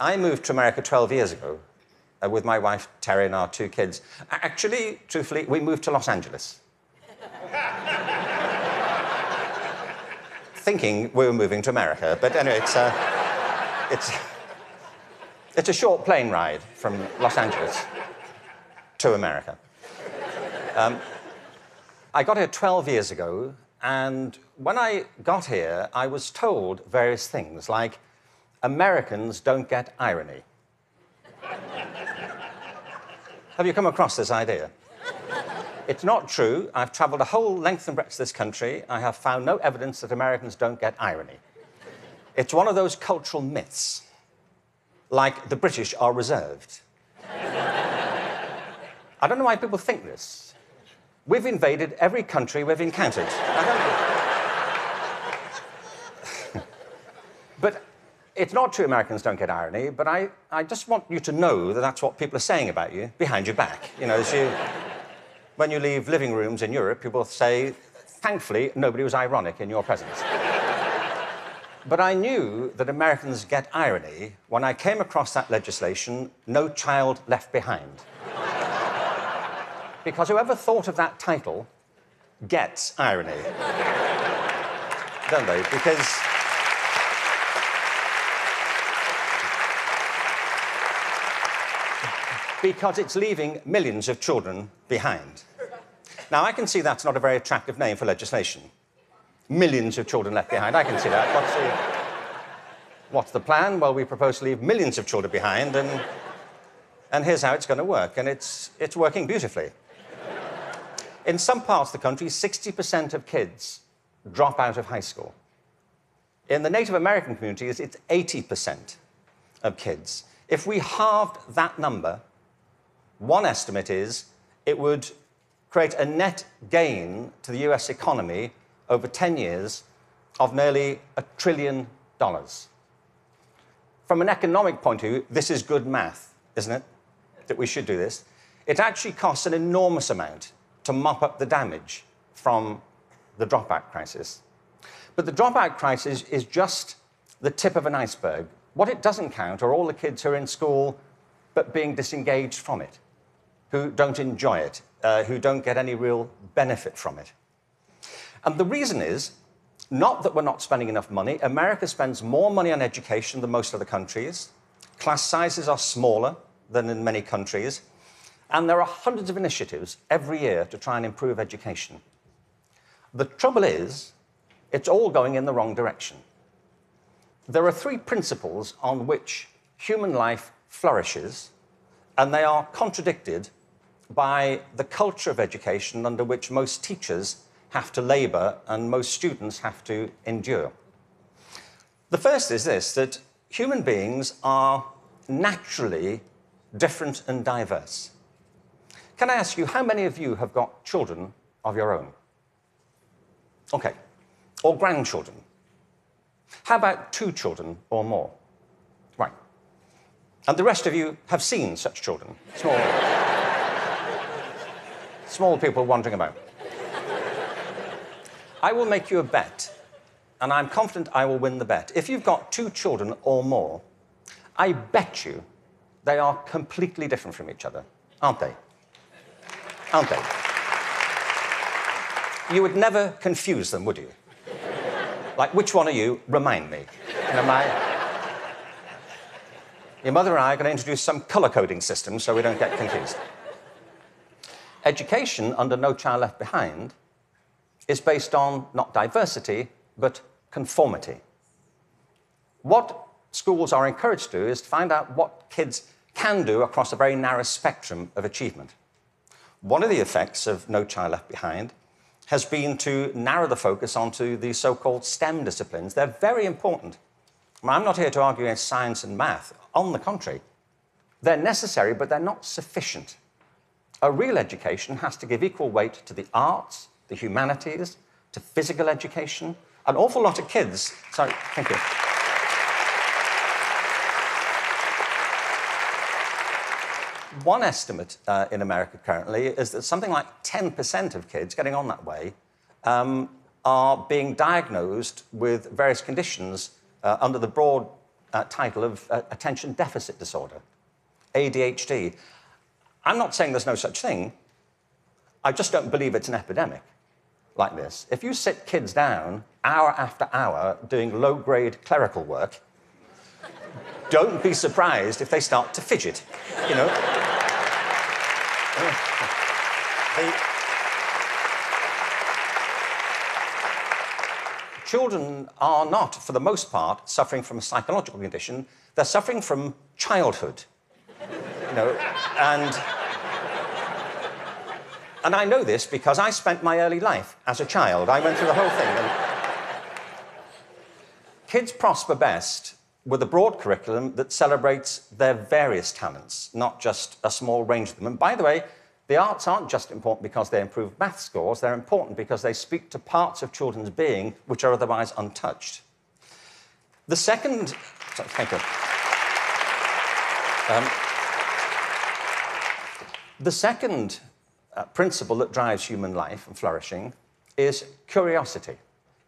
I moved to America 12 years ago uh, with my wife, Terry, and our two kids. Actually, truthfully, we moved to Los Angeles. Thinking we were moving to America. But anyway, it's, uh, it's, it's a short plane ride from Los Angeles to America. Um, I got here 12 years ago, and when I got here, I was told various things like Americans don't get irony. Have you come across this idea? It's not true. I've traveled a whole length and breadth of this country. I have found no evidence that Americans don't get irony. It's one of those cultural myths, like the British are reserved. I don't know why people think this. We've invaded every country we've encountered. but it's not true Americans don't get irony, but I, I just want you to know that that's what people are saying about you behind your back. You know, as you, when you leave living rooms in Europe, people say, thankfully, nobody was ironic in your presence. but I knew that Americans get irony when I came across that legislation, No Child Left Behind. because whoever thought of that title gets irony. Don't they? Because because it's leaving millions of children behind. Now, I can see that's not a very attractive name for legislation. Millions of children left behind. I can see that. What's the, what's the plan? Well, we propose to leave millions of children behind, and, and here's how it's going to work. And it's, it's working beautifully. In some parts of the country, 60% of kids drop out of high school. In the Native American communities, it's 80% of kids. If we halved that number, one estimate is it would create a net gain to the US economy over 10 years of nearly a trillion dollars. From an economic point of view, this is good math, isn't it? That we should do this. It actually costs an enormous amount to mop up the damage from the dropout crisis. But the dropout crisis is just the tip of an iceberg. What it doesn't count are all the kids who are in school but being disengaged from it who don't enjoy it, uh, who don't get any real benefit from it. And the reason is not that we're not spending enough money. America spends more money on education than most other countries. Class sizes are smaller than in many countries. And there are hundreds of initiatives every year to try and improve education. The trouble is, it's all going in the wrong direction. There are three principles on which human life flourishes, and they are contradicted by the culture of education under which most teachers have to labour and most students have to endure. The first is this that human beings are naturally different and diverse. Can I ask you, how many of you have got children of your own? Okay. Or grandchildren? How about two children or more? Right. And the rest of you have seen such children? Small small people wandering about. I will make you a bet, and I'm confident I will win the bet. If you've got two children or more, I bet you they are completely different from each other, aren't they? Aren't they? You would never confuse them, would you? Like, which one are you? Remind me. Know, my... Your mother and I are going to introduce some colour coding system so we don't get confused. Education under No Child Left Behind is based on not diversity, but conformity. What schools are encouraged to do is to find out what kids can do across a very narrow spectrum of achievement. One of the effects of No Child Left Behind has been to narrow the focus onto the so called STEM disciplines. They're very important. I'm not here to argue against science and math. On the contrary, they're necessary, but they're not sufficient. A real education has to give equal weight to the arts, the humanities, to physical education. An awful lot of kids. Sorry, thank you. One estimate uh, in America currently is that something like 10% of kids getting on that way um, are being diagnosed with various conditions uh, under the broad uh, title of uh, attention deficit disorder, ADHD. I'm not saying there's no such thing. I just don't believe it's an epidemic like this. If you sit kids down hour after hour doing low grade clerical work, don't be surprised if they start to fidget, you know. Children are not, for the most part, suffering from a psychological condition. They're suffering from childhood. You know, and and I know this because I spent my early life as a child. I went through the whole thing. Kids prosper best with a broad curriculum that celebrates their various talents, not just a small range of them. And by the way, the arts aren't just important because they improve math scores, they're important because they speak to parts of children's being which are otherwise untouched. The second. Thank you. Um, the second uh, principle that drives human life and flourishing is curiosity.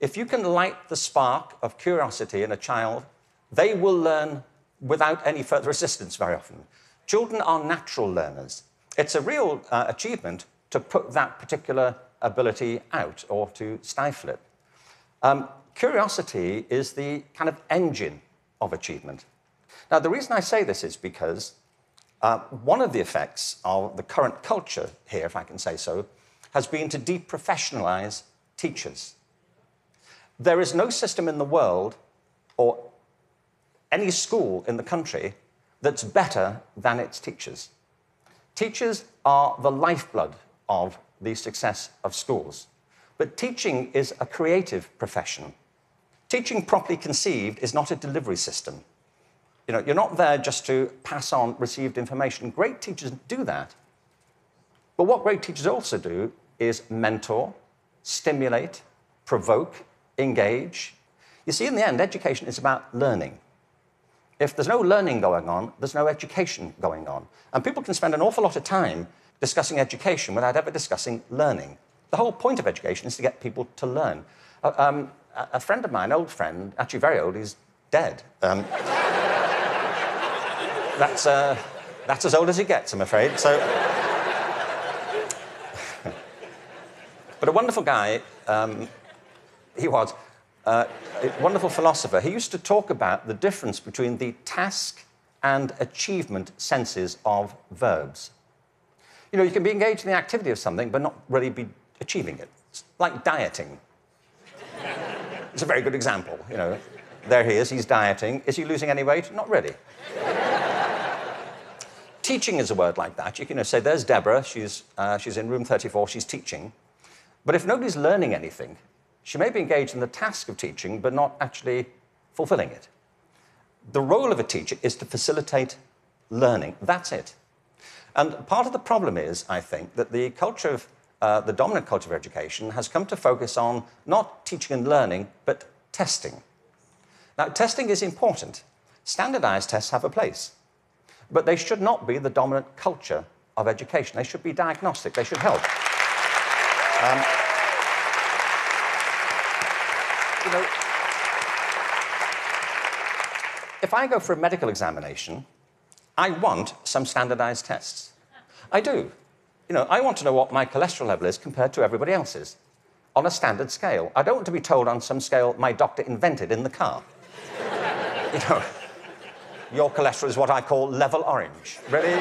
If you can light the spark of curiosity in a child, they will learn without any further assistance very often. Children are natural learners. It's a real uh, achievement to put that particular ability out or to stifle it. Um, curiosity is the kind of engine of achievement. Now, the reason I say this is because uh, one of the effects of the current culture here, if I can say so, has been to deprofessionalize teachers. There is no system in the world or any school in the country that's better than its teachers. Teachers are the lifeblood of the success of schools. But teaching is a creative profession. Teaching properly conceived is not a delivery system. You know, you're not there just to pass on received information. Great teachers do that. But what great teachers also do is mentor, stimulate, provoke, engage. You see, in the end, education is about learning. If there's no learning going on, there's no education going on. And people can spend an awful lot of time discussing education without ever discussing learning. The whole point of education is to get people to learn. Uh, um, a friend of mine, old friend, actually very old, he's dead. Um, that's, uh, that's as old as it gets, I'm afraid. So, but a wonderful guy, um, he was uh, a wonderful philosopher. He used to talk about the difference between the task and achievement senses of verbs. You know, you can be engaged in the activity of something, but not really be achieving it. It's like dieting. it's a very good example, you know. There he is, he's dieting. Is he losing any weight? Not really. Teaching is a word like that. You can you know, say, there's Deborah, she's, uh, she's in room 34, she's teaching. But if nobody's learning anything, she may be engaged in the task of teaching, but not actually fulfilling it. The role of a teacher is to facilitate learning. That's it. And part of the problem is, I think, that the culture of uh, the dominant culture of education has come to focus on not teaching and learning, but testing. Now, testing is important. Standardized tests have a place, but they should not be the dominant culture of education. They should be diagnostic, they should help. Um, you know, if I go for a medical examination, I want some standardized tests. I do. You know, I want to know what my cholesterol level is compared to everybody else's on a standard scale. I don't want to be told on some scale my doctor invented in the car. you know, your cholesterol is what I call level orange. Really?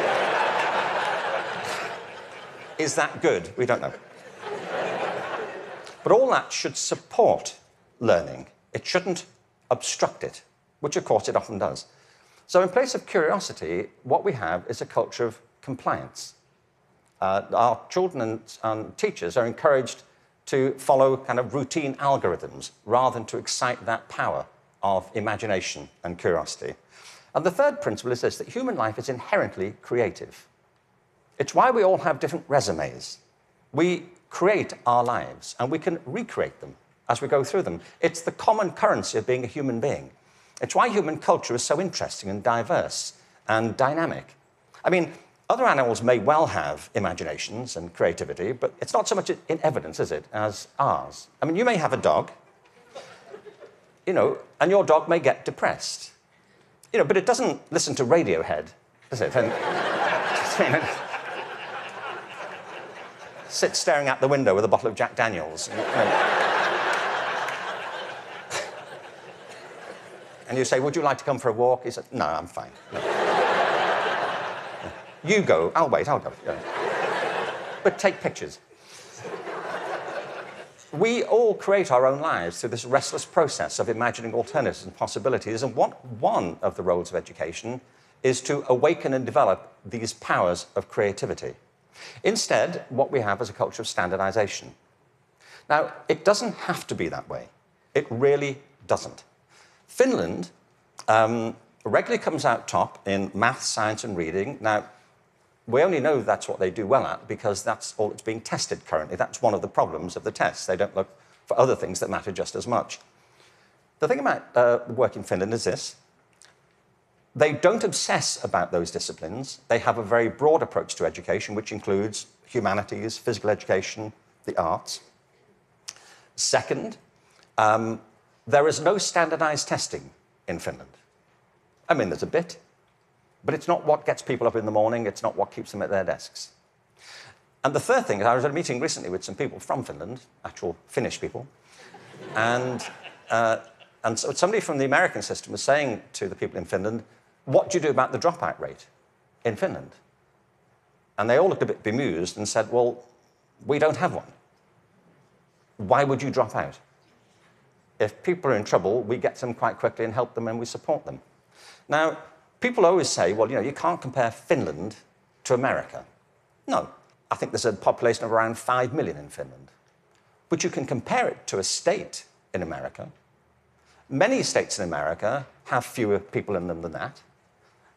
is that good? We don't know. But all that should support learning. It shouldn't obstruct it, which of course it often does. So, in place of curiosity, what we have is a culture of compliance. Uh, our children and, and teachers are encouraged to follow kind of routine algorithms rather than to excite that power of imagination and curiosity. And the third principle is this that human life is inherently creative. It's why we all have different resumes. We create our lives and we can recreate them as we go through them. It's the common currency of being a human being. It's why human culture is so interesting and diverse and dynamic. I mean, other animals may well have imaginations and creativity, but it's not so much in evidence, is it, as ours. I mean, you may have a dog, you know, and your dog may get depressed. You know, but it doesn't listen to Radiohead, does it? And, sit staring out the window with a bottle of Jack Daniels. And, you, and you say, Would you like to come for a walk? He said, No, I'm fine. No. you go, I'll wait, I'll go. But take pictures. We all create our own lives through this restless process of imagining alternatives and possibilities. And what, one of the roles of education is to awaken and develop these powers of creativity. Instead, what we have is a culture of standardization. Now, it doesn't have to be that way. It really doesn't. Finland um, regularly comes out top in math, science, and reading. Now, we only know that's what they do well at because that's all that's being tested currently. That's one of the problems of the tests. They don't look for other things that matter just as much. The thing about uh, work in Finland is this they don't obsess about those disciplines. They have a very broad approach to education, which includes humanities, physical education, the arts. Second, um, there is no standardized testing in Finland. I mean, there's a bit, but it's not what gets people up in the morning, it's not what keeps them at their desks. And the third thing is, I was at a meeting recently with some people from Finland, actual Finnish people, and, uh, and so somebody from the American system was saying to the people in Finland, What do you do about the dropout rate in Finland? And they all looked a bit bemused and said, Well, we don't have one. Why would you drop out? If people are in trouble, we get them quite quickly and help them and we support them. Now, people always say, well, you know, you can't compare Finland to America. No, I think there's a population of around 5 million in Finland. But you can compare it to a state in America. Many states in America have fewer people in them than that.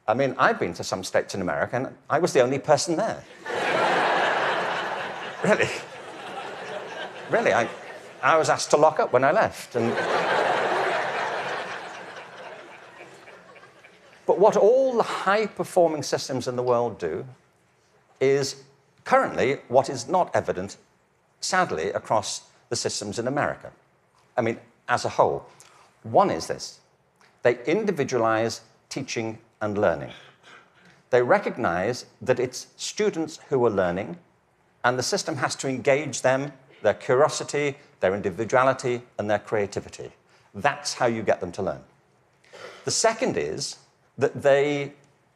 I mean, I've been to some states in America and I was the only person there. really. Really, I, I was asked to lock up when I left. And... But what all the high performing systems in the world do is currently what is not evident, sadly, across the systems in America. I mean, as a whole. One is this they individualize teaching and learning. They recognize that it's students who are learning, and the system has to engage them, their curiosity, their individuality, and their creativity. That's how you get them to learn. The second is that they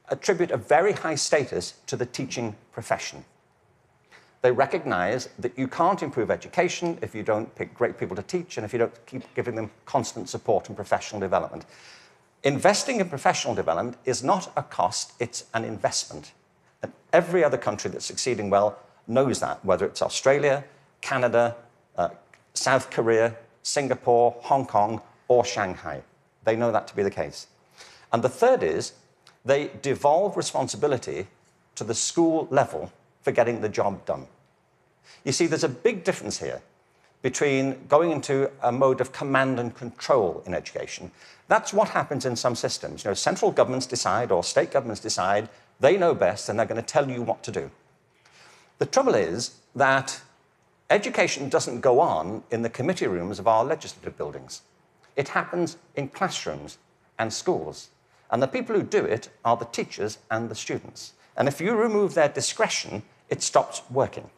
attribute a very high status to the teaching profession. They recognize that you can't improve education if you don't pick great people to teach and if you don't keep giving them constant support and professional development. Investing in professional development is not a cost, it's an investment. And every other country that's succeeding well knows that, whether it's Australia, Canada, uh, South Korea, Singapore, Hong Kong, or Shanghai. They know that to be the case. And the third is they devolve responsibility to the school level for getting the job done. You see, there's a big difference here between going into a mode of command and control in education. That's what happens in some systems. You know, central governments decide or state governments decide they know best and they're going to tell you what to do. The trouble is that education doesn't go on in the committee rooms of our legislative buildings. It happens in classrooms and schools. And the people who do it are the teachers and the students. And if you remove their discretion, it stops working.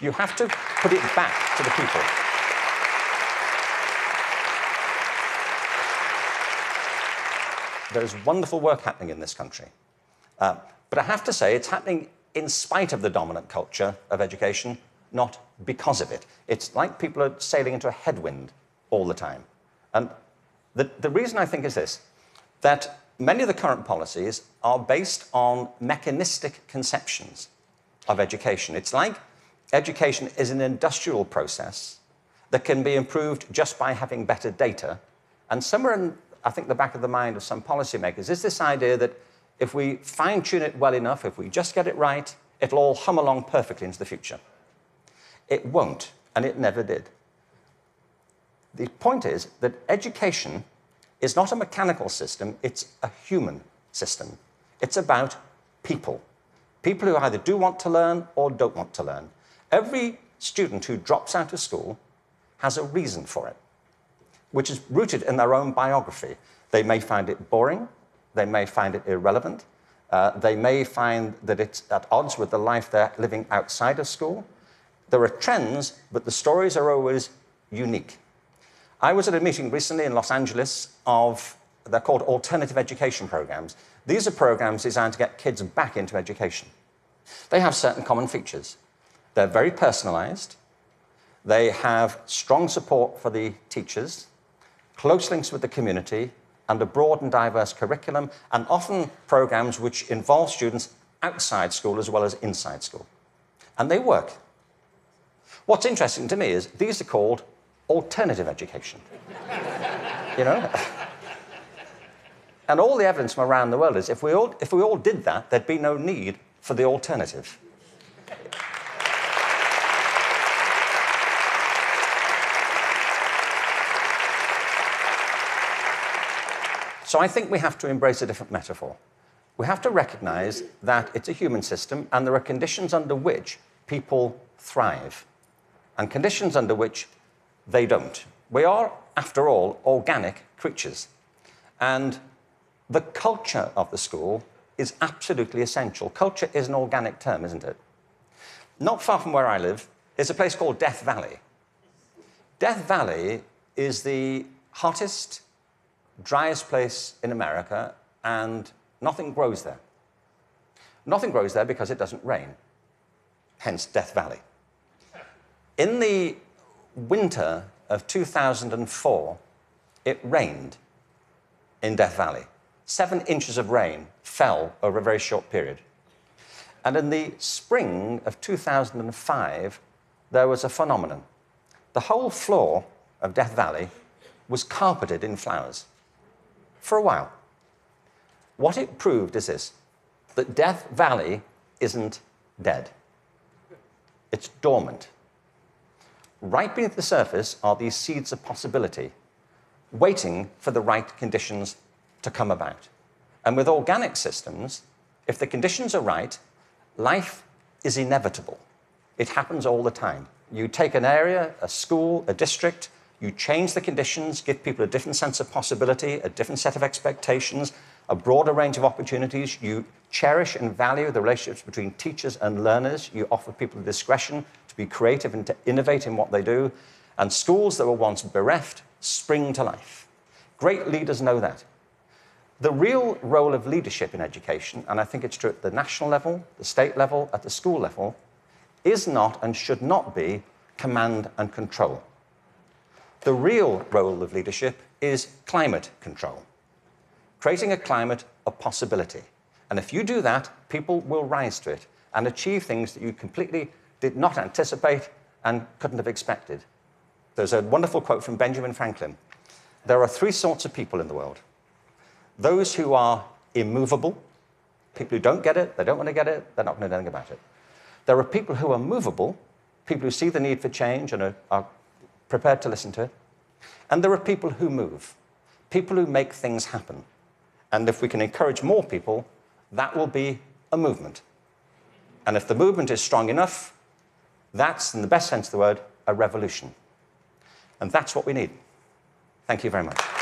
You have to put it back to the people. There is wonderful work happening in this country. Uh, but I have to say, it's happening in spite of the dominant culture of education, not because of it. It's like people are sailing into a headwind all the time. And the, the reason I think is this that many of the current policies are based on mechanistic conceptions of education. It's like education is an industrial process that can be improved just by having better data. And somewhere in, I think, the back of the mind of some policymakers is this idea that if we fine tune it well enough, if we just get it right, it'll all hum along perfectly into the future. It won't, and it never did. The point is that education is not a mechanical system, it's a human system. It's about people. People who either do want to learn or don't want to learn. Every student who drops out of school has a reason for it, which is rooted in their own biography. They may find it boring, They may find it irrelevant. Uh, they may find that it's at odds with the life they're living outside of school. There are trends, but the stories are always unique. I was at a meeting recently in Los Angeles of, they're called alternative education programs. These are programs designed to get kids back into education. They have certain common features. They're very personalized. They have strong support for the teachers, close links with the community, and a broad and diverse curriculum, and often programs which involve students outside school as well as inside school. And they work. What's interesting to me is these are called alternative education. you know? and all the evidence from around the world is if we, all, if we all did that, there'd be no need for the alternative. So I think we have to embrace a different metaphor. We have to recognize that it's a human system and there are conditions under which people thrive and conditions under which they don't. We are, after all, organic creatures. And the culture of the school is absolutely essential. Culture is an organic term, isn't it? Not far from where I live is a place called Death Valley. Death Valley is the hottest, driest place in America, and nothing grows there. Nothing grows there because it doesn't rain, hence Death Valley. In the winter of 2004, it rained in Death Valley. Seven inches of rain fell over a very short period. And in the spring of 2005, there was a phenomenon. The whole floor of Death Valley was carpeted in flowers for a while. What it proved is this that Death Valley isn't dead, it's dormant. Right beneath the surface are these seeds of possibility, waiting for the right conditions to come about. And with organic systems, if the conditions are right, life is inevitable. It happens all the time. You take an area, a school, a district, you change the conditions, give people a different sense of possibility, a different set of expectations, a broader range of opportunities. You cherish and value the relationships between teachers and learners. You offer people discretion to be creative and to innovate in what they do. And schools that were once bereft spring to life. Great leaders know that. The real role of leadership in education, and I think it's true at the national level, the state level, at the school level, is not and should not be command and control. The real role of leadership is climate control, creating a climate of possibility. And if you do that, people will rise to it and achieve things that you completely did not anticipate and couldn't have expected. There's a wonderful quote from Benjamin Franklin. There are three sorts of people in the world. Those who are immovable, people who don't get it, they don't want to get it, they're not going to do anything about it. There are people who are movable, people who see the need for change and are, are prepared to listen to it. And there are people who move, people who make things happen. And if we can encourage more people, that will be a movement. And if the movement is strong enough, that's, in the best sense of the word, a revolution. And that's what we need. Thank you very much.